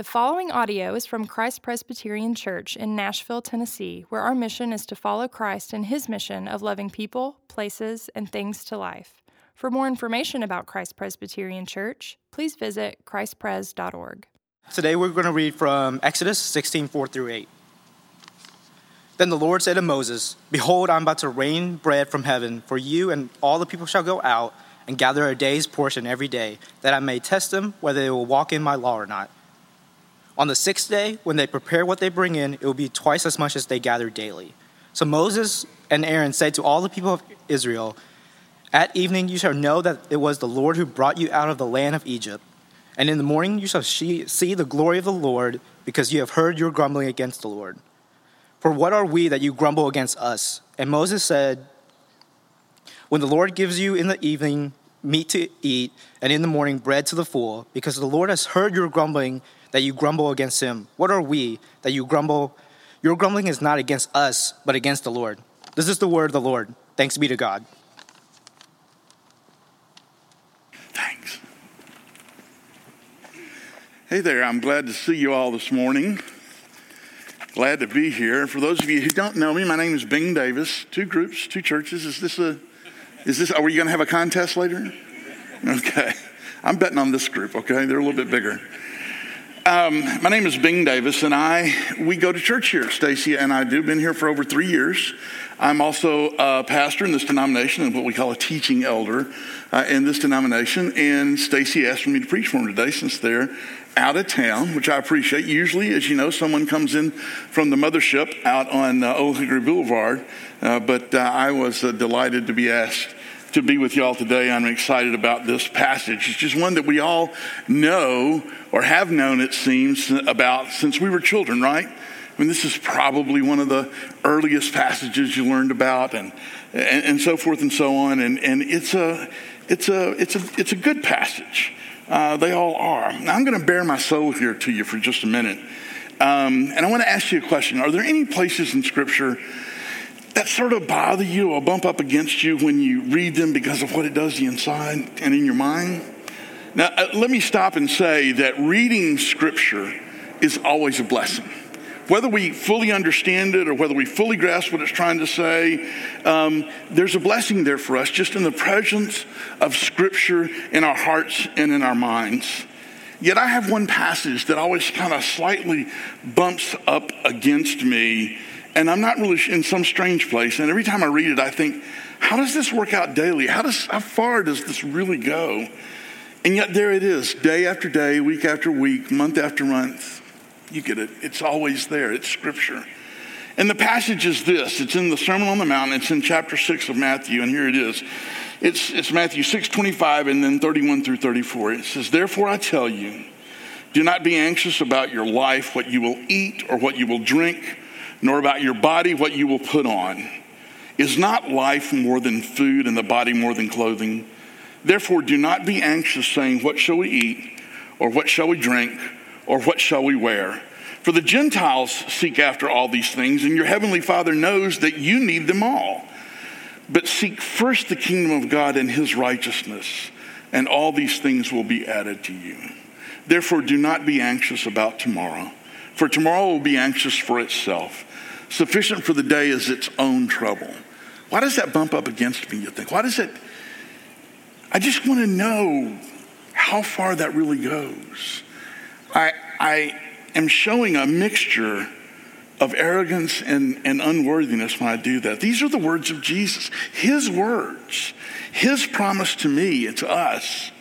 The following audio is from Christ Presbyterian Church in Nashville, Tennessee, where our mission is to follow Christ in his mission of loving people, places, and things to life. For more information about Christ Presbyterian Church, please visit christpres.org. Today we're going to read from Exodus 16 4 through 8. Then the Lord said to Moses, Behold, I am about to rain bread from heaven for you, and all the people shall go out and gather a day's portion every day, that I may test them whether they will walk in my law or not. On the sixth day, when they prepare what they bring in, it will be twice as much as they gather daily. So Moses and Aaron said to all the people of Israel, At evening you shall know that it was the Lord who brought you out of the land of Egypt. And in the morning you shall see the glory of the Lord, because you have heard your grumbling against the Lord. For what are we that you grumble against us? And Moses said, When the Lord gives you in the evening meat to eat, and in the morning bread to the full, because the Lord has heard your grumbling that you grumble against him? What are we that you grumble? Your grumbling is not against us, but against the Lord. This is the word of the Lord. Thanks be to God. Thanks. Hey there, I'm glad to see you all this morning. Glad to be here. For those of you who don't know me, my name is Bing Davis. Two groups, two churches. Is this a, is this, are we going to have a contest later? Okay. I'm betting on this group, okay? They're a little bit bigger. Um, my name is Bing Davis, and I we go to church here. Stacy and I do. Been here for over three years. I'm also a pastor in this denomination, and what we call a teaching elder uh, in this denomination. And Stacy asked for me to preach for them today, since they're out of town, which I appreciate. Usually, as you know, someone comes in from the mothership out on uh, Old Hickory Boulevard, uh, but uh, I was uh, delighted to be asked to be with y'all today. I'm excited about this passage. It's just one that we all know or have known, it seems, about since we were children, right? I mean, this is probably one of the earliest passages you learned about, and and, and so forth and so on. And and it's a it's a it's a it's a good passage. Uh, they all are. Now I'm going to bare my soul here to you for just a minute, um, and I want to ask you a question. Are there any places in Scripture? That sort of bother you or bump up against you when you read them because of what it does to inside and in your mind? Now, uh, let me stop and say that reading scripture is always a blessing. Whether we fully understand it or whether we fully grasp what it's trying to say, um, there's a blessing there for us just in the presence of scripture in our hearts and in our minds. Yet I have one passage that always kind of slightly bumps up against me and I'm not really in some strange place. And every time I read it, I think, how does this work out daily? How, does, how far does this really go? And yet there it is, day after day, week after week, month after month. You get it. It's always there. It's scripture. And the passage is this. It's in the Sermon on the Mount. It's in chapter 6 of Matthew, and here it is. It's, it's Matthew 6, 25, and then 31 through 34. It says, Therefore I tell you, do not be anxious about your life, what you will eat or what you will drink nor about your body what you will put on. Is not life more than food and the body more than clothing? Therefore, do not be anxious, saying, What shall we eat? Or what shall we drink? Or what shall we wear? For the Gentiles seek after all these things, and your heavenly Father knows that you need them all. But seek first the kingdom of God and his righteousness, and all these things will be added to you. Therefore, do not be anxious about tomorrow, for tomorrow will be anxious for itself. Sufficient for the day is its own trouble. Why does that bump up against me, you think? Why does it? I just want to know how far that really goes. I, I am showing a mixture of arrogance and, and unworthiness when I do that. These are the words of Jesus, His words, His promise to me and to us.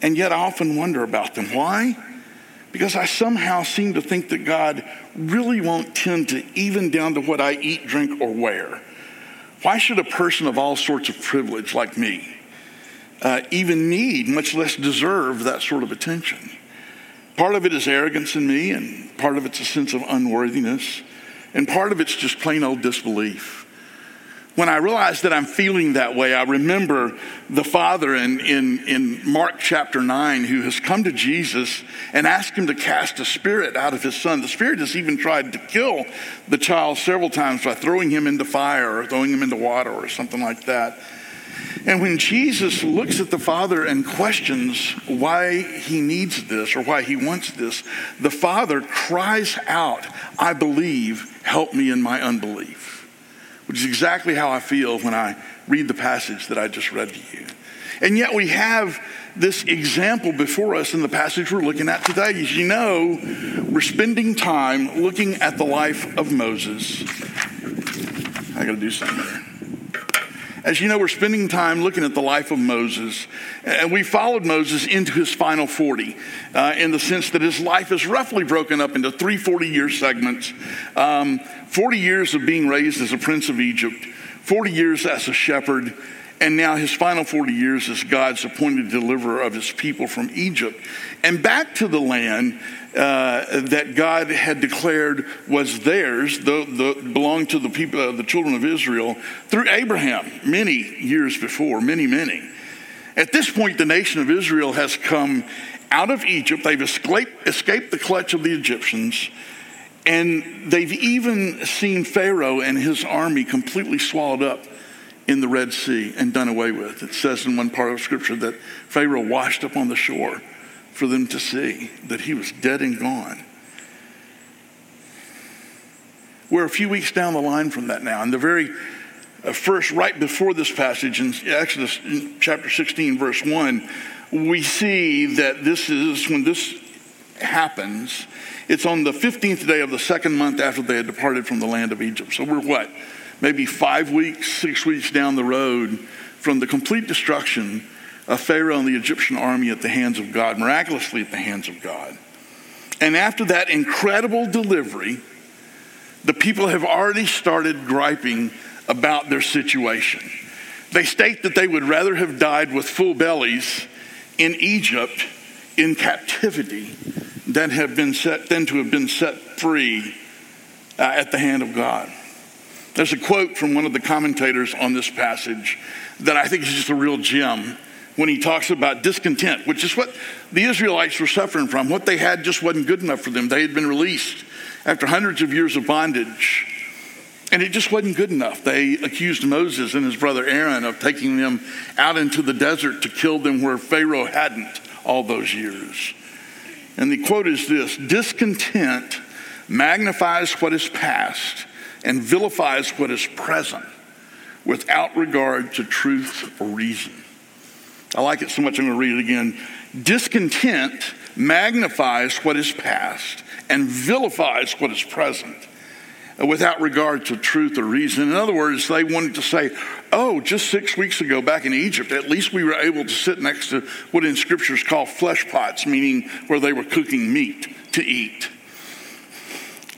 And yet I often wonder about them. Why? because I somehow seem to think that God really won't tend to even down to what I eat, drink, or wear. Why should a person of all sorts of privilege like me uh, even need, much less deserve, that sort of attention? Part of it is arrogance in me, and part of it's a sense of unworthiness, and part of it's just plain old disbelief when I realize that I'm feeling that way, I remember the father in, in, in Mark chapter 9 who has come to Jesus and asked him to cast a spirit out of his son. The spirit has even tried to kill the child several times by throwing him into fire or throwing him into water or something like that. And when Jesus looks at the Father and questions why he needs this or why he wants this, the Father cries out, I believe, help me in my unbelief, which is exactly how I feel when I read the passage that I just read to you. And yet we have this example before us in the passage we're looking at today. As you know, we're spending time looking at the life of Moses. I got to do something. As you know, we're spending time looking at the life of Moses, and we followed Moses into his final 40 uh, in the sense that his life is roughly broken up into three 40 year segments. Um, 40 years of being raised as a prince of Egypt, 40 years as a shepherd, and now his final 40 years as God's appointed deliverer of his people from Egypt. And back to the land uh, that God had declared was theirs, the, the, belonged to the people, uh, the children of Israel, through Abraham many years before, many, many. At this point, the nation of Israel has come out of Egypt. They've escaped, escaped the clutch of the Egyptians. And they've even seen Pharaoh and his army completely swallowed up in the Red Sea and done away with. It says in one part of Scripture that Pharaoh washed up on the shore for them to see that he was dead and gone. We're a few weeks down the line from that now. And the very uh, first, right before this passage in Exodus chapter 16, verse 1, we see that this is when this happens, it's on the 15th day of the second month after they had departed from the land of Egypt. So we're what? maybe five weeks, six weeks down the road from the complete destruction Pharaoh and the Egyptian army at the hands of God, miraculously at the hands of God. And after that incredible delivery, the people have already started griping about their situation. They state that they would rather have died with full bellies in Egypt in captivity than have been set than to have been set free uh, at the hand of God. There's a quote from one of the commentators on this passage that I think is just a real gem when he talks about discontent, which is what the Israelites were suffering from. What they had just wasn't good enough for them. They had been released after hundreds of years of bondage, and it just wasn't good enough. They accused Moses and his brother Aaron of taking them out into the desert to kill them where Pharaoh hadn't all those years. And the quote is this discontent magnifies what is past and vilifies what is present without regard to truth or reason. I like it so much, I'm going to read it again. Discontent magnifies what is past and vilifies what is present uh, without regard to truth or reason. In other words, they wanted to say, oh, just six weeks ago back in Egypt, at least we were able to sit next to what in scriptures call flesh pots, meaning where they were cooking meat to eat.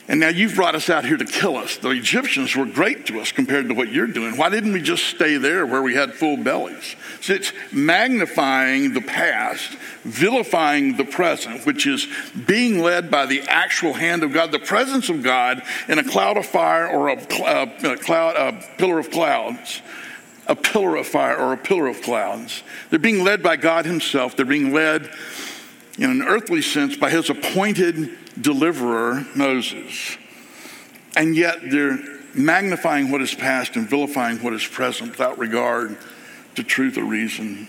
And now you've brought us out here to kill us. The Egyptians were great to us compared to what you're doing. Why didn't we just stay there where we had full bellies? So it's magnifying the past, vilifying the present, which is being led by the actual hand of God, the presence of God in a cloud of fire or a, uh, a cloud, a pillar of clouds a pillar of fire or a pillar of clouds. They're being led by God Himself. They're being led in an earthly sense by His appointed deliverer, Moses. And yet they're magnifying what is past and vilifying what is present without regard to truth or reason.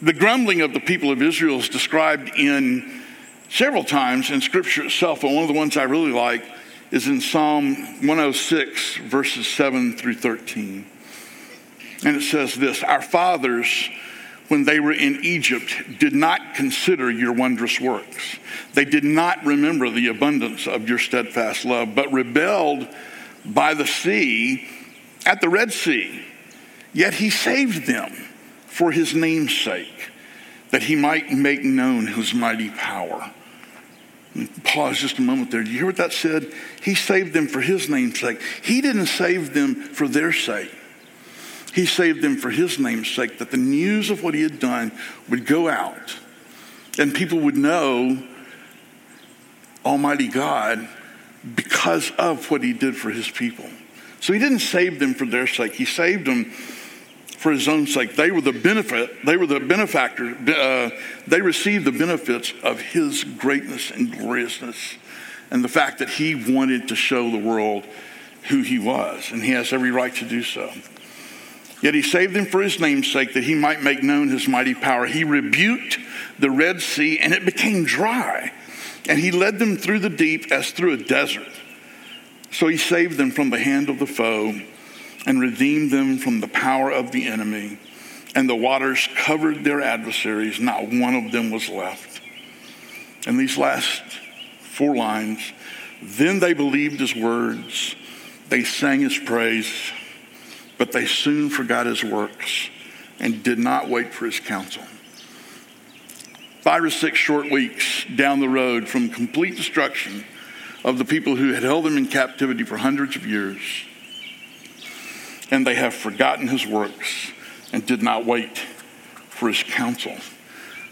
The grumbling of the people of Israel is described in several times in Scripture itself, but one of the ones I really like is in Psalm 106, verses 7 through 13. And it says this Our fathers when they were in Egypt did not consider your wondrous works. They did not remember the abundance of your steadfast love, but rebelled by the sea at the Red Sea. Yet he saved them for his name's sake, that he might make known his mighty power. Pause just a moment there. Do you hear what that said? He saved them for his name's sake. He didn't save them for their sake. He saved them for his name's sake, that the news of what he had done would go out and people would know Almighty God because of what he did for his people. So he didn't save them for their sake, he saved them for his own sake. They were the benefit, they were the benefactor, uh, they received the benefits of his greatness and gloriousness and the fact that he wanted to show the world who he was, and he has every right to do so. Yet he saved them for his name's sake, that he might make known his mighty power. He rebuked the Red Sea, and it became dry. And he led them through the deep as through a desert. So he saved them from the hand of the foe and redeemed them from the power of the enemy. And the waters covered their adversaries, not one of them was left. And these last four lines then they believed his words, they sang his praise but they soon forgot his works and did not wait for his counsel. Five or six short weeks down the road from complete destruction of the people who had held them in captivity for hundreds of years, and they have forgotten his works and did not wait for his counsel.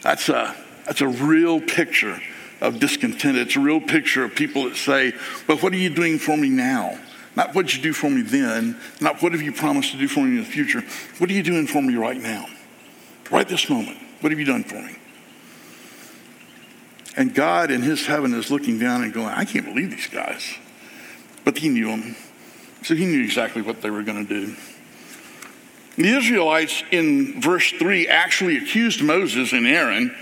That's a, that's a real picture of discontent. It's a real picture of people that say, But what are you doing for me now? Not what you do for me then, not what have you promised to do for me in the future. What are you doing for me right now? Right this moment. What have you done for me? And God in his heaven is looking down and going, I can't believe these guys. But he knew them. So he knew exactly what they were going to do. The Israelites in verse 3 actually accused Moses and Aaron,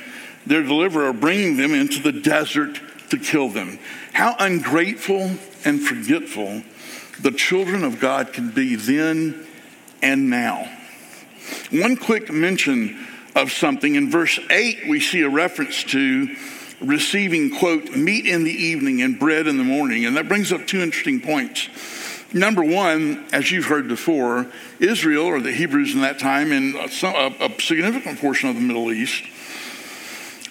their deliverer, of bringing them into the desert to kill them. How ungrateful and forgetful the children of God can be then and now. One quick mention of something in verse 8, we see a reference to receiving, quote, meat in the evening and bread in the morning. And that brings up two interesting points. Number one, as you've heard before, Israel, or the Hebrews in that time, and a, a significant portion of the Middle East,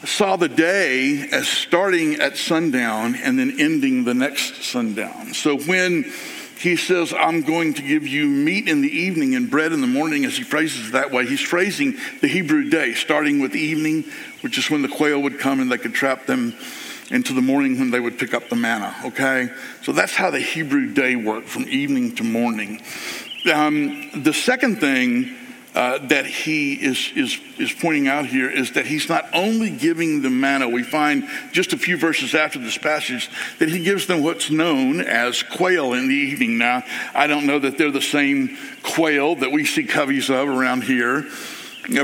saw the day as starting at sundown and then ending the next sundown. So when he says, I'm going to give you meat in the evening and bread in the morning, as he phrases it that way. He's phrasing the Hebrew day, starting with evening, which is when the quail would come and they could trap them, into the morning when they would pick up the manna, okay? So that's how the Hebrew day worked, from evening to morning. Um, the second thing uh, that he is, is, is pointing out here is that he's not only giving the manna, we find just a few verses after this passage that he gives them what's known as quail in the evening. Now, I don't know that they're the same quail that we see coveys of around here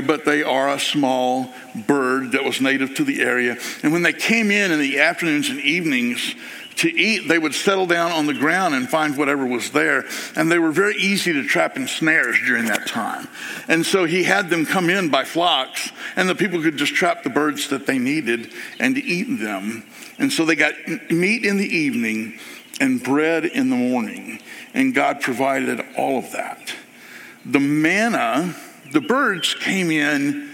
but they are a small bird that was native to the area. And when they came in in the afternoons and evenings, to eat, they would settle down on the ground and find whatever was there. And they were very easy to trap in snares during that time. And so he had them come in by flocks, and the people could just trap the birds that they needed and eat them. And so they got meat in the evening and bread in the morning. And God provided all of that. The manna, the birds came in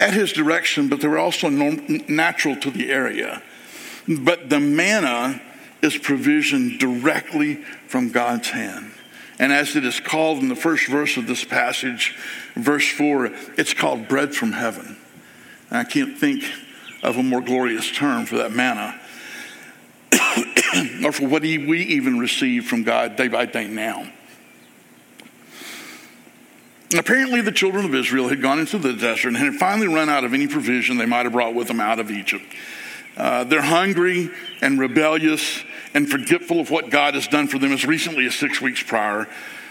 at his direction, but they were also natural to the area. But the manna is provision directly from God's hand. And as it is called in the first verse of this passage, verse 4, it's called bread from heaven. And I can't think of a more glorious term for that manna, or for what we even receive from God day by day now. Apparently, the children of Israel had gone into the desert and had finally run out of any provision they might have brought with them out of Egypt. Uh, they're hungry and rebellious and forgetful of what God has done for them as recently as six weeks prior.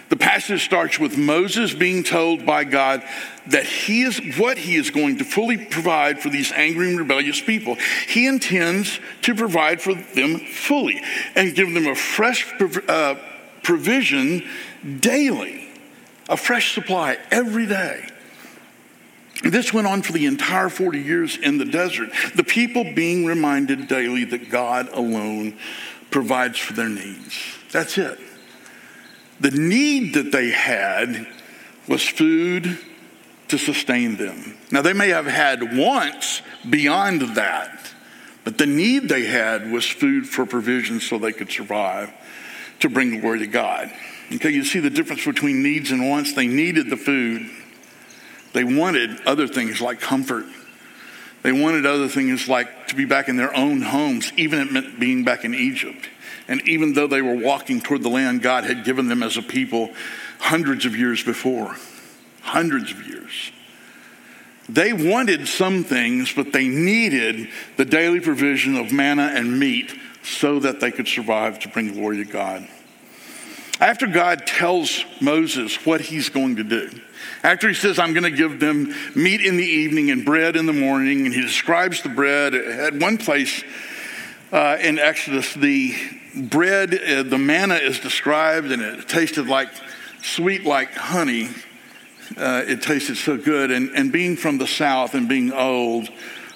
The passage starts with Moses being told by God that he is what he is going to fully provide for these angry and rebellious people. He intends to provide for them fully and give them a fresh uh, provision daily, a fresh supply every day. This went on for the entire 40 years in the desert. The people being reminded daily that God alone provides for their needs. That's it. The need that they had was food to sustain them. Now, they may have had wants beyond that, but the need they had was food for provision so they could survive to bring glory to God. Okay, you see the difference between needs and wants. They needed the food they wanted other things like comfort. They wanted other things like to be back in their own homes, even it meant being back in Egypt. And even though they were walking toward the land God had given them as a people hundreds of years before, hundreds of years, they wanted some things, but they needed the daily provision of manna and meat so that they could survive to bring glory to God. After God tells Moses what he's going to do, after he says, I'm going to give them meat in the evening and bread in the morning, and he describes the bread, at one place uh, in Exodus, the bread, uh, the manna is described, and it tasted like sweet like honey. Uh, it tasted so good. And, and being from the South and being old,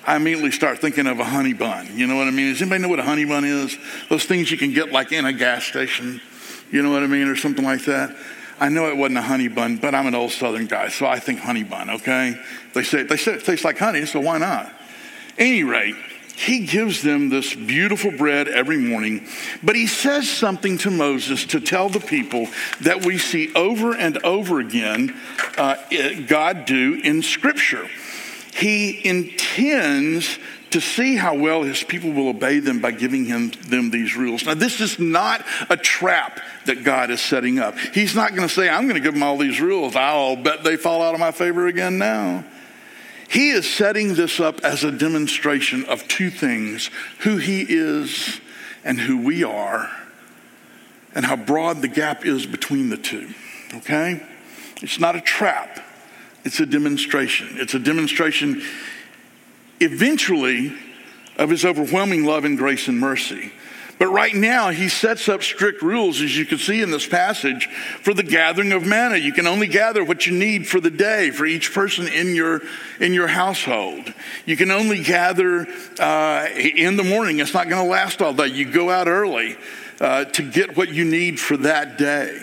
I immediately start thinking of a honey bun. You know what I mean? Does anybody know what a honey bun is? Those things you can get like in a gas station. You know what I mean? Or something like that. I know it wasn't a honey bun, but I'm an old Southern guy, so I think honey bun, okay? They say, they say it tastes like honey, so why not? Any rate, he gives them this beautiful bread every morning, but he says something to Moses to tell the people that we see over and over again uh, God do in Scripture. He intends to see how well his people will obey them by giving him, them these rules. Now, this is not a trap that God is setting up. He's not going to say, I'm going to give them all these rules. I'll bet they fall out of my favor again now. He is setting this up as a demonstration of two things who he is and who we are, and how broad the gap is between the two. Okay? It's not a trap, it's a demonstration. It's a demonstration eventually of his overwhelming love and grace and mercy. But right now, he sets up strict rules, as you can see in this passage, for the gathering of manna. You can only gather what you need for the day, for each person in your, in your household. You can only gather uh, in the morning. It's not going to last all day. You go out early uh, to get what you need for that day.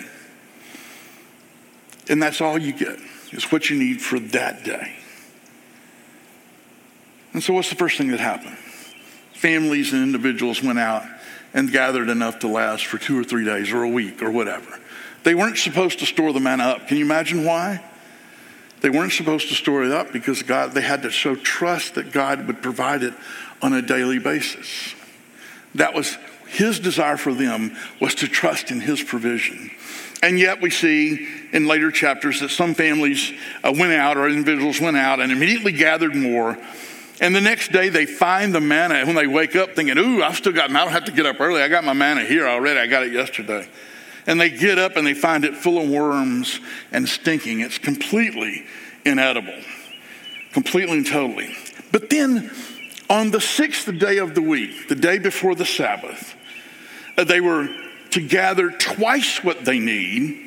And that's all you get, is what you need for that day. And so, what's the first thing that happened? Families and individuals went out and gathered enough to last for two or three days or a week or whatever. They weren't supposed to store the manna up. Can you imagine why? They weren't supposed to store it up because God, they had to show trust that God would provide it on a daily basis. That was his desire for them was to trust in his provision. And yet we see in later chapters that some families uh, went out or individuals went out and immediately gathered more and the next day they find the manna when they wake up thinking, Ooh, I've still got, I don't have to get up early. I got my manna here already. I got it yesterday. And they get up and they find it full of worms and stinking. It's completely inedible, completely and totally. But then on the sixth day of the week, the day before the Sabbath, uh, they were to gather twice what they need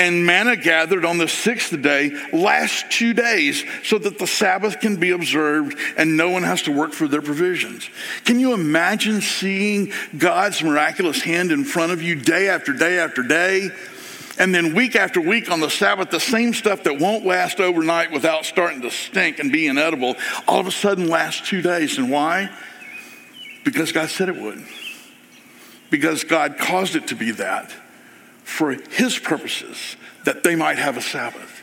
and manna gathered on the sixth day lasts two days so that the Sabbath can be observed and no one has to work for their provisions. Can you imagine seeing God's miraculous hand in front of you day after day after day? And then week after week on the Sabbath, the same stuff that won't last overnight without starting to stink and be inedible, all of a sudden lasts two days. And why? Because God said it would. Because God caused it to be that for his purposes, that they might have a Sabbath.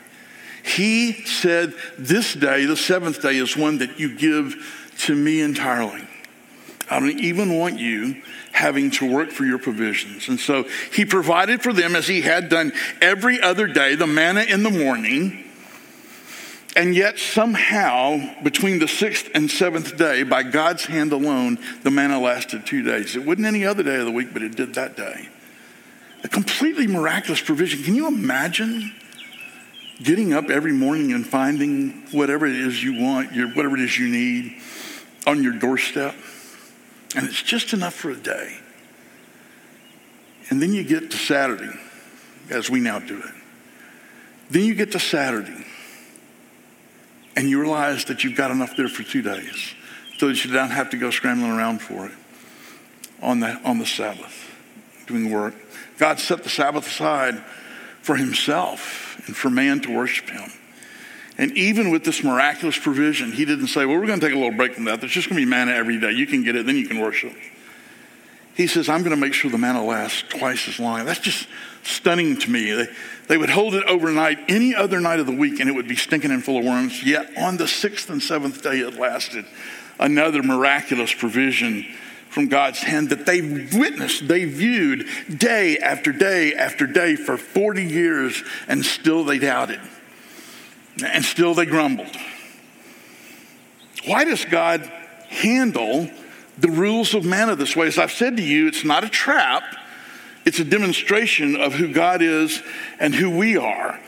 He said, This day, the seventh day, is one that you give to me entirely. I don't even want you having to work for your provisions. And so he provided for them as he had done every other day, the manna in the morning. And yet, somehow, between the sixth and seventh day, by God's hand alone, the manna lasted two days. It wouldn't any other day of the week, but it did that day. A completely miraculous provision. Can you imagine getting up every morning and finding whatever it is you want, your, whatever it is you need on your doorstep? And it's just enough for a day. And then you get to Saturday, as we now do it. Then you get to Saturday, and you realize that you've got enough there for two days so that you don't have to go scrambling around for it on the, on the Sabbath doing work. God set the Sabbath aside for himself and for man to worship him. And even with this miraculous provision, he didn't say, well, we're going to take a little break from that. There's just going to be manna every day. You can get it, then you can worship. He says, I'm going to make sure the manna lasts twice as long. That's just stunning to me. They, they would hold it overnight any other night of the week and it would be stinking and full of worms. Yet on the sixth and seventh day, it lasted. Another miraculous provision from God's hand that they witnessed, they viewed day after day after day for 40 years, and still they doubted. And still they grumbled. Why does God handle the rules of manna this way? As I've said to you, it's not a trap. it's a demonstration of who God is and who we are.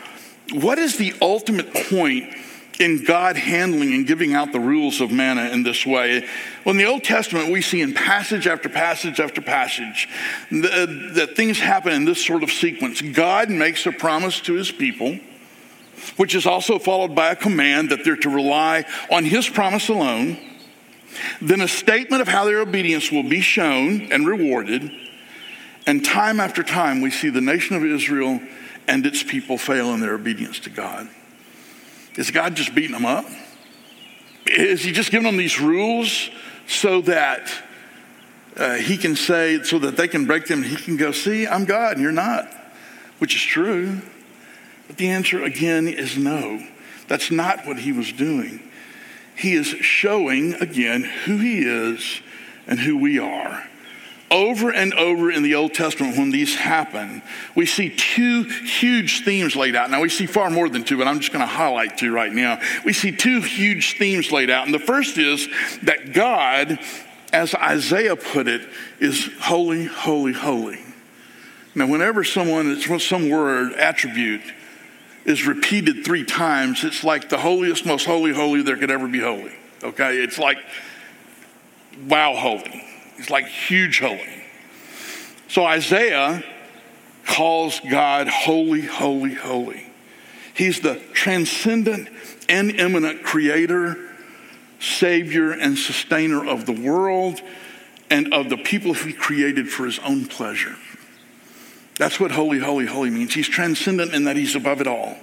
What is the ultimate point in God handling and giving out the rules of manna in this way. Well, in the Old Testament, we see in passage after passage after passage that, uh, that things happen in this sort of sequence. God makes a promise to his people, which is also followed by a command that they're to rely on his promise alone. Then a statement of how their obedience will be shown and rewarded. And time after time, we see the nation of Israel and its people fail in their obedience to God. Is God just beating them up? Is he just giving them these rules so that uh, he can say, so that they can break them and he can go, see, I'm God and you're not, which is true. But the answer again is no. That's not what he was doing. He is showing again who he is and who we are. Over and over in the Old Testament, when these happen, we see two huge themes laid out. Now, we see far more than two, but I'm just going to highlight two right now. We see two huge themes laid out. And the first is that God, as Isaiah put it, is holy, holy, holy. Now, whenever someone, it's some word, attribute, is repeated three times, it's like the holiest, most holy, holy there could ever be holy. Okay? It's like, wow, holy. It's like huge holy. So Isaiah calls God holy, holy, holy. He's the transcendent and immanent creator, savior, and sustainer of the world and of the people he created for his own pleasure. That's what holy, holy, holy means. He's transcendent in that he's above it all.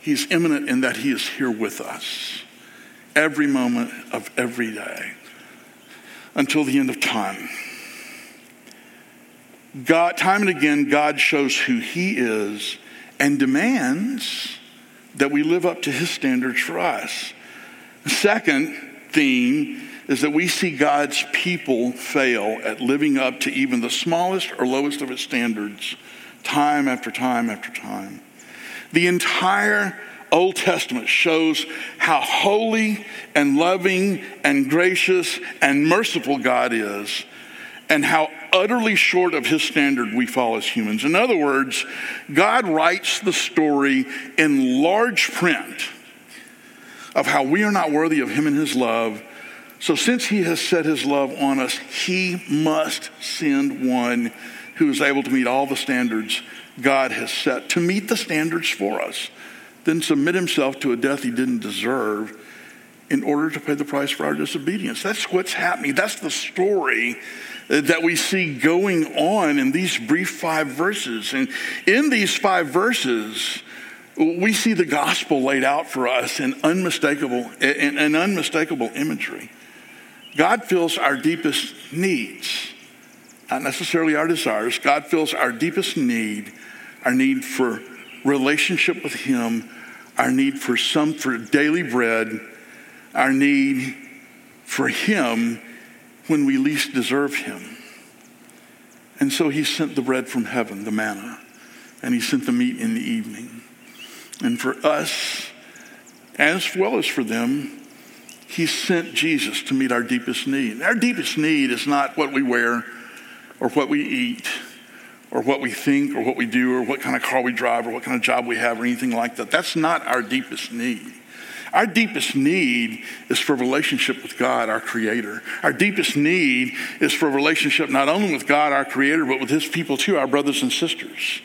He's immanent in that he is here with us every moment of every day until the end of time. God, time and again, God shows who He is and demands that we live up to His standards for us. The second theme is that we see God's people fail at living up to even the smallest or lowest of His standards time after time after time. The entire Old Testament shows how holy and loving and gracious and merciful God is, and how utterly short of his standard we fall as humans. In other words, God writes the story in large print of how we are not worthy of him and his love. So, since he has set his love on us, he must send one who is able to meet all the standards God has set, to meet the standards for us then submit himself to a death he didn't deserve in order to pay the price for our disobedience. That's what's happening. That's the story that we see going on in these brief five verses. And in these five verses, we see the gospel laid out for us in unmistakable, in, in unmistakable imagery. God fills our deepest needs, not necessarily our desires. God fills our deepest need, our need for relationship with Him, our need for some for daily bread, our need for Him when we least deserve Him. And so He sent the bread from heaven, the manna, and He sent the meat in the evening. And for us, as well as for them, He sent Jesus to meet our deepest need. Our deepest need is not what we wear or what we eat or what we think or what we do or what kind of car we drive or what kind of job we have or anything like that. That's not our deepest need. Our deepest need is for relationship with God, our Creator. Our deepest need is for relationship not only with God, our Creator, but with His people too, our brothers and sisters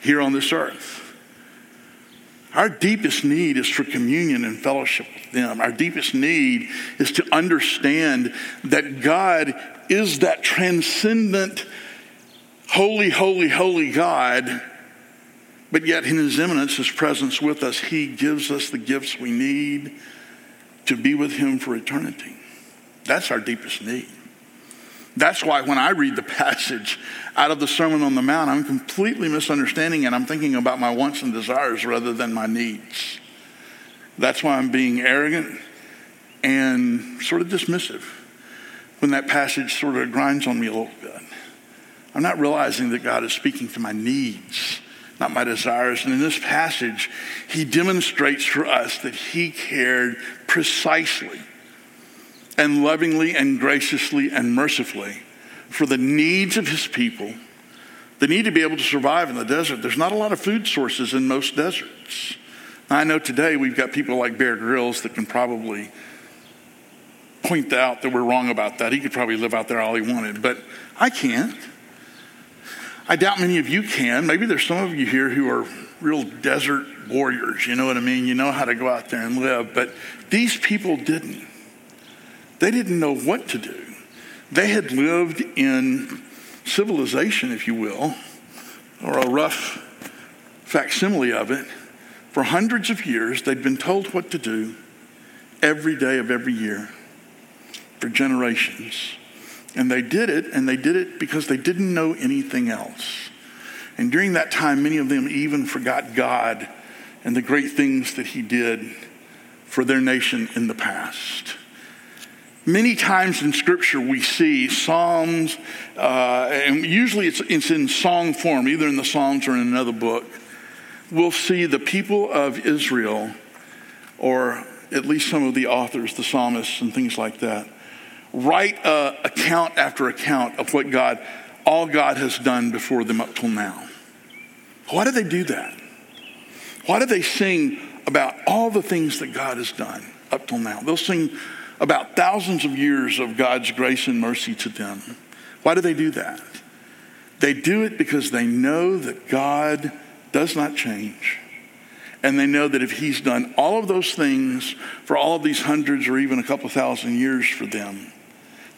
here on this earth. Our deepest need is for communion and fellowship with them. Our deepest need is to understand that God is that transcendent holy, holy, holy God, but yet in his immanence, his presence with us, he gives us the gifts we need to be with him for eternity. That's our deepest need. That's why when I read the passage out of the Sermon on the Mount, I'm completely misunderstanding and I'm thinking about my wants and desires rather than my needs. That's why I'm being arrogant and sort of dismissive when that passage sort of grinds on me a little bit. I'm not realizing that God is speaking to my needs, not my desires. And in this passage, he demonstrates for us that he cared precisely and lovingly and graciously and mercifully for the needs of his people, the need to be able to survive in the desert. There's not a lot of food sources in most deserts. I know today we've got people like Bear Grylls that can probably point out that we're wrong about that. He could probably live out there all he wanted, but I can't. I doubt many of you can. Maybe there's some of you here who are real desert warriors, you know what I mean? You know how to go out there and live, but these people didn't. They didn't know what to do. They had lived in civilization, if you will, or a rough facsimile of it. For hundreds of years, they'd been told what to do every day of every year for generations. And they did it, and they did it because they didn't know anything else. And during that time, many of them even forgot God and the great things that He did for their nation in the past. Many times in Scripture, we see Psalms, uh, and usually it's, it's in song form, either in the Psalms or in another book. We'll see the people of Israel, or at least some of the authors, the psalmists, and things like that, write uh, account after account of what God, all God has done before them up till now. Why do they do that? Why do they sing about all the things that God has done up till now? They'll sing about thousands of years of God's grace and mercy to them. Why do they do that? They do it because they know that God does not change. And they know that if He's done all of those things for all of these hundreds or even a couple thousand years for them,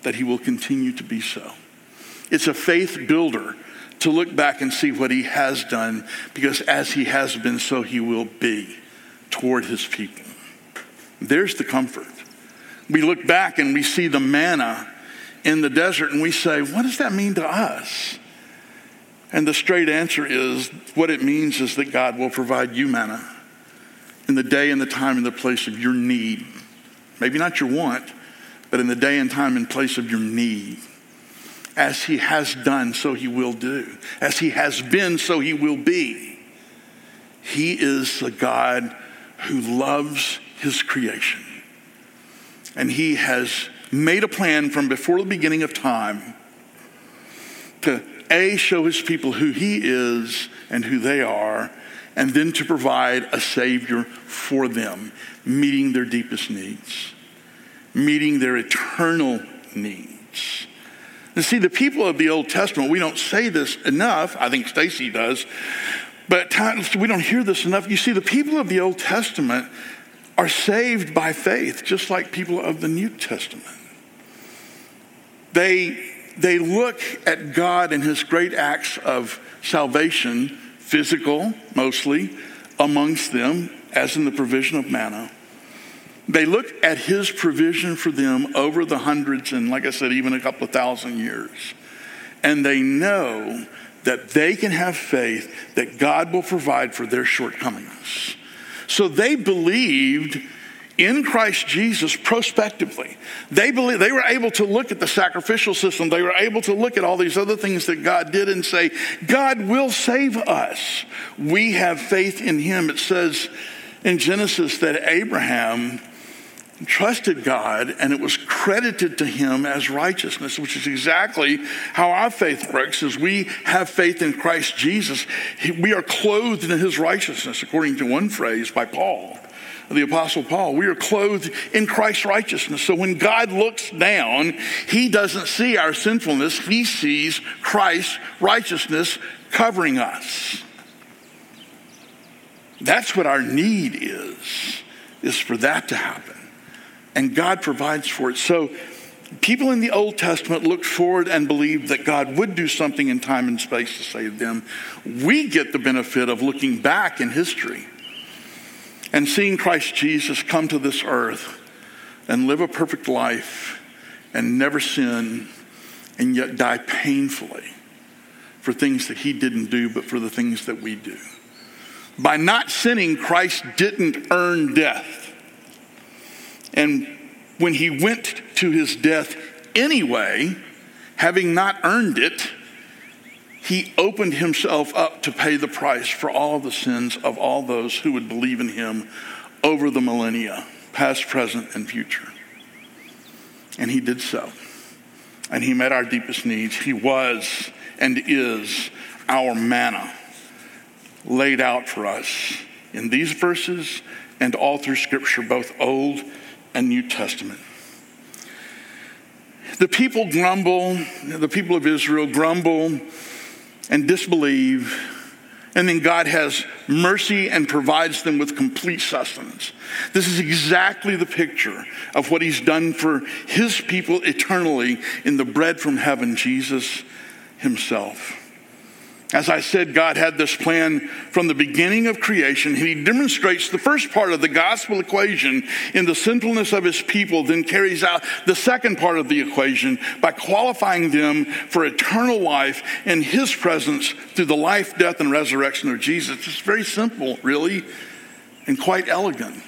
that He will continue to be so. It's a faith builder to look back and see what He has done because as He has been, so He will be toward His people. There's the comfort we look back and we see the manna in the desert and we say, what does that mean to us? And the straight answer is what it means is that God will provide you manna in the day and the time and the place of your need. Maybe not your want, but in the day and time and place of your need. As he has done, so he will do. As he has been, so he will be. He is the God who loves his creation. And he has made a plan from before the beginning of time to A, show his people who he is and who they are, and then to provide a Savior for them, meeting their deepest needs, meeting their eternal needs. And see, the people of the Old Testament, we don't say this enough. I think Stacy does. But times we don't hear this enough. You see, the people of the Old Testament are saved by faith, just like people of the New Testament. They, they look at God and his great acts of salvation, physical mostly, amongst them, as in the provision of manna. They look at his provision for them over the hundreds and, like I said, even a couple of thousand years. And they know that they can have faith that God will provide for their shortcomings. So they believed in Christ Jesus prospectively. They believe they were able to look at the sacrificial system. They were able to look at all these other things that God did and say, God will save us. We have faith in him. It says in Genesis that Abraham trusted God and it was credited to him as righteousness, which is exactly how our faith works. As we have faith in Christ Jesus, we are clothed in his righteousness, according to one phrase by Paul, the Apostle Paul. We are clothed in Christ's righteousness. So when God looks down, he doesn't see our sinfulness, he sees Christ's righteousness covering us. That's what our need is, is for that to happen and God provides for it. So people in the Old Testament looked forward and believed that God would do something in time and space to save them. We get the benefit of looking back in history and seeing Christ Jesus come to this earth and live a perfect life and never sin and yet die painfully for things that he didn't do, but for the things that we do. By not sinning, Christ didn't earn death. And when he went to his death anyway, having not earned it, he opened himself up to pay the price for all the sins of all those who would believe in him over the millennia, past, present, and future. And he did so. and He met our deepest needs. He was and is our manna laid out for us in these verses and all through Scripture, both Old and New Testament. The people grumble, the people of Israel grumble and disbelieve, and then God has mercy and provides them with complete sustenance. This is exactly the picture of what He's done for His people eternally in the bread from heaven, Jesus Himself. As I said, God had this plan from the beginning of creation. He demonstrates the first part of the gospel equation in the sinfulness of his people, then carries out the second part of the equation by qualifying them for eternal life in his presence through the life, death, and resurrection of Jesus. It's very simple, really, and quite elegant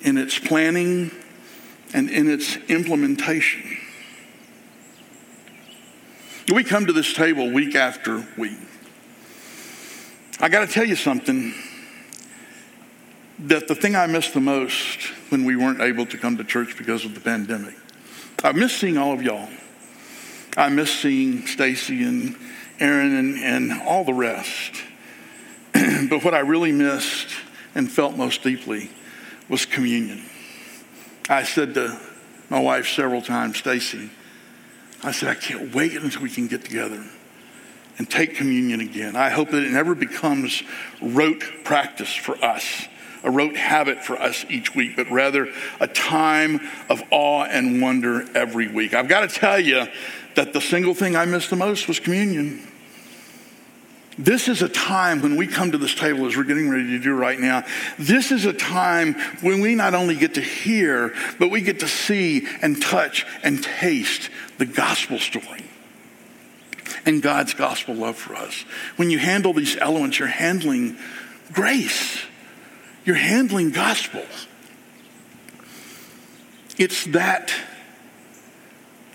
in its planning and in its implementation. We come to this table week after week. I got to tell you something that the thing I missed the most when we weren't able to come to church because of the pandemic, I miss seeing all of y'all. I miss seeing Stacy and Aaron and, and all the rest. but what I really missed and felt most deeply was communion. I said to my wife several times, Stacy, I said, I can't wait until we can get together and take communion again. I hope that it never becomes rote practice for us, a rote habit for us each week, but rather a time of awe and wonder every week. I've got to tell you that the single thing I missed the most was communion. This is a time when we come to this table, as we're getting ready to do right now. This is a time when we not only get to hear, but we get to see and touch and taste the gospel story and God's gospel love for us. When you handle these elements, you're handling grace, you're handling gospel. It's that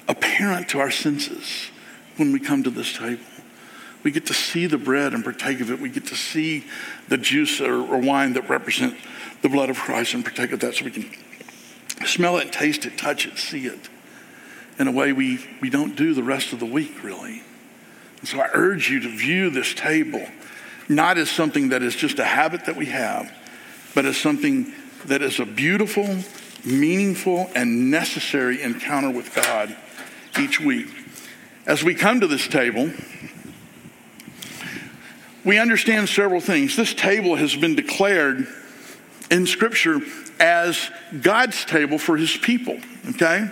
apparent to our senses when we come to this table. We get to see the bread and partake of it. We get to see the juice or, or wine that represent the blood of Christ and partake of that so we can smell it, taste it, touch it, see it in a way we, we don't do the rest of the week, really. And so I urge you to view this table not as something that is just a habit that we have, but as something that is a beautiful, meaningful, and necessary encounter with God each week. As we come to this table, we understand several things. This table has been declared in Scripture as God's table for his people, okay?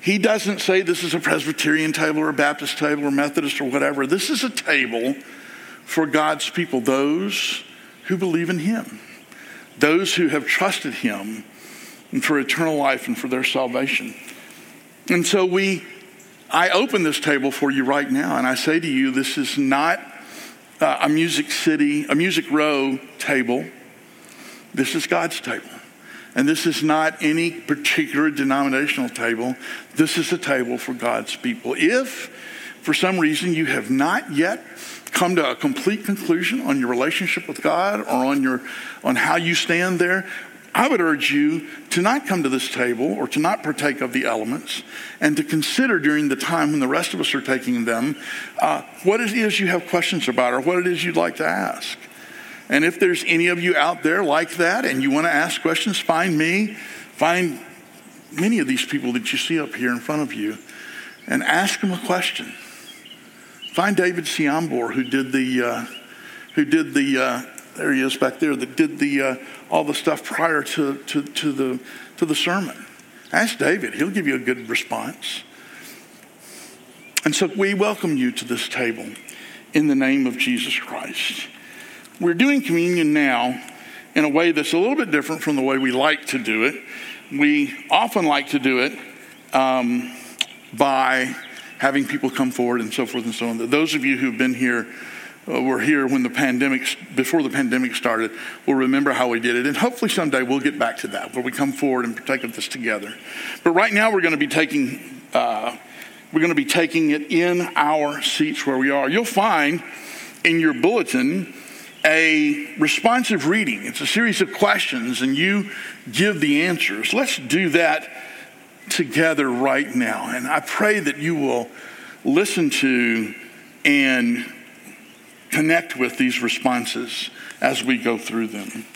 He doesn't say this is a Presbyterian table or a Baptist table or Methodist or whatever. This is a table for God's people, those who believe in him, those who have trusted him for eternal life and for their salvation. And so we I open this table for you right now and I say to you this is not uh, a Music City, a Music Row table. This is God's table. And this is not any particular denominational table. This is a table for God's people. If for some reason you have not yet come to a complete conclusion on your relationship with God or on your on how you stand there, I would urge you to not come to this table or to not partake of the elements and to consider during the time when the rest of us are taking them uh, what it is you have questions about or what it is you'd like to ask. And if there's any of you out there like that and you want to ask questions, find me, find many of these people that you see up here in front of you, and ask them a question. Find David Siambor, who did the, uh, who did the, uh, there he is back there, that did the, uh, all the stuff prior to, to, to, the, to the sermon. Ask David, he'll give you a good response. And so we welcome you to this table in the name of Jesus Christ. We're doing communion now in a way that's a little bit different from the way we like to do it. We often like to do it um, by having people come forward and so forth and so on. Those of you who've been here uh, were here when the pandemic, before the pandemic started, will remember how we did it. And hopefully someday we'll get back to that, where we come forward and partake of this together. But right now we're going to be taking, uh, we're going to be taking it in our seats where we are. You'll find in your bulletin a responsive reading. It's a series of questions, and you give the answers. Let's do that together right now. And I pray that you will listen to and connect with these responses as we go through them.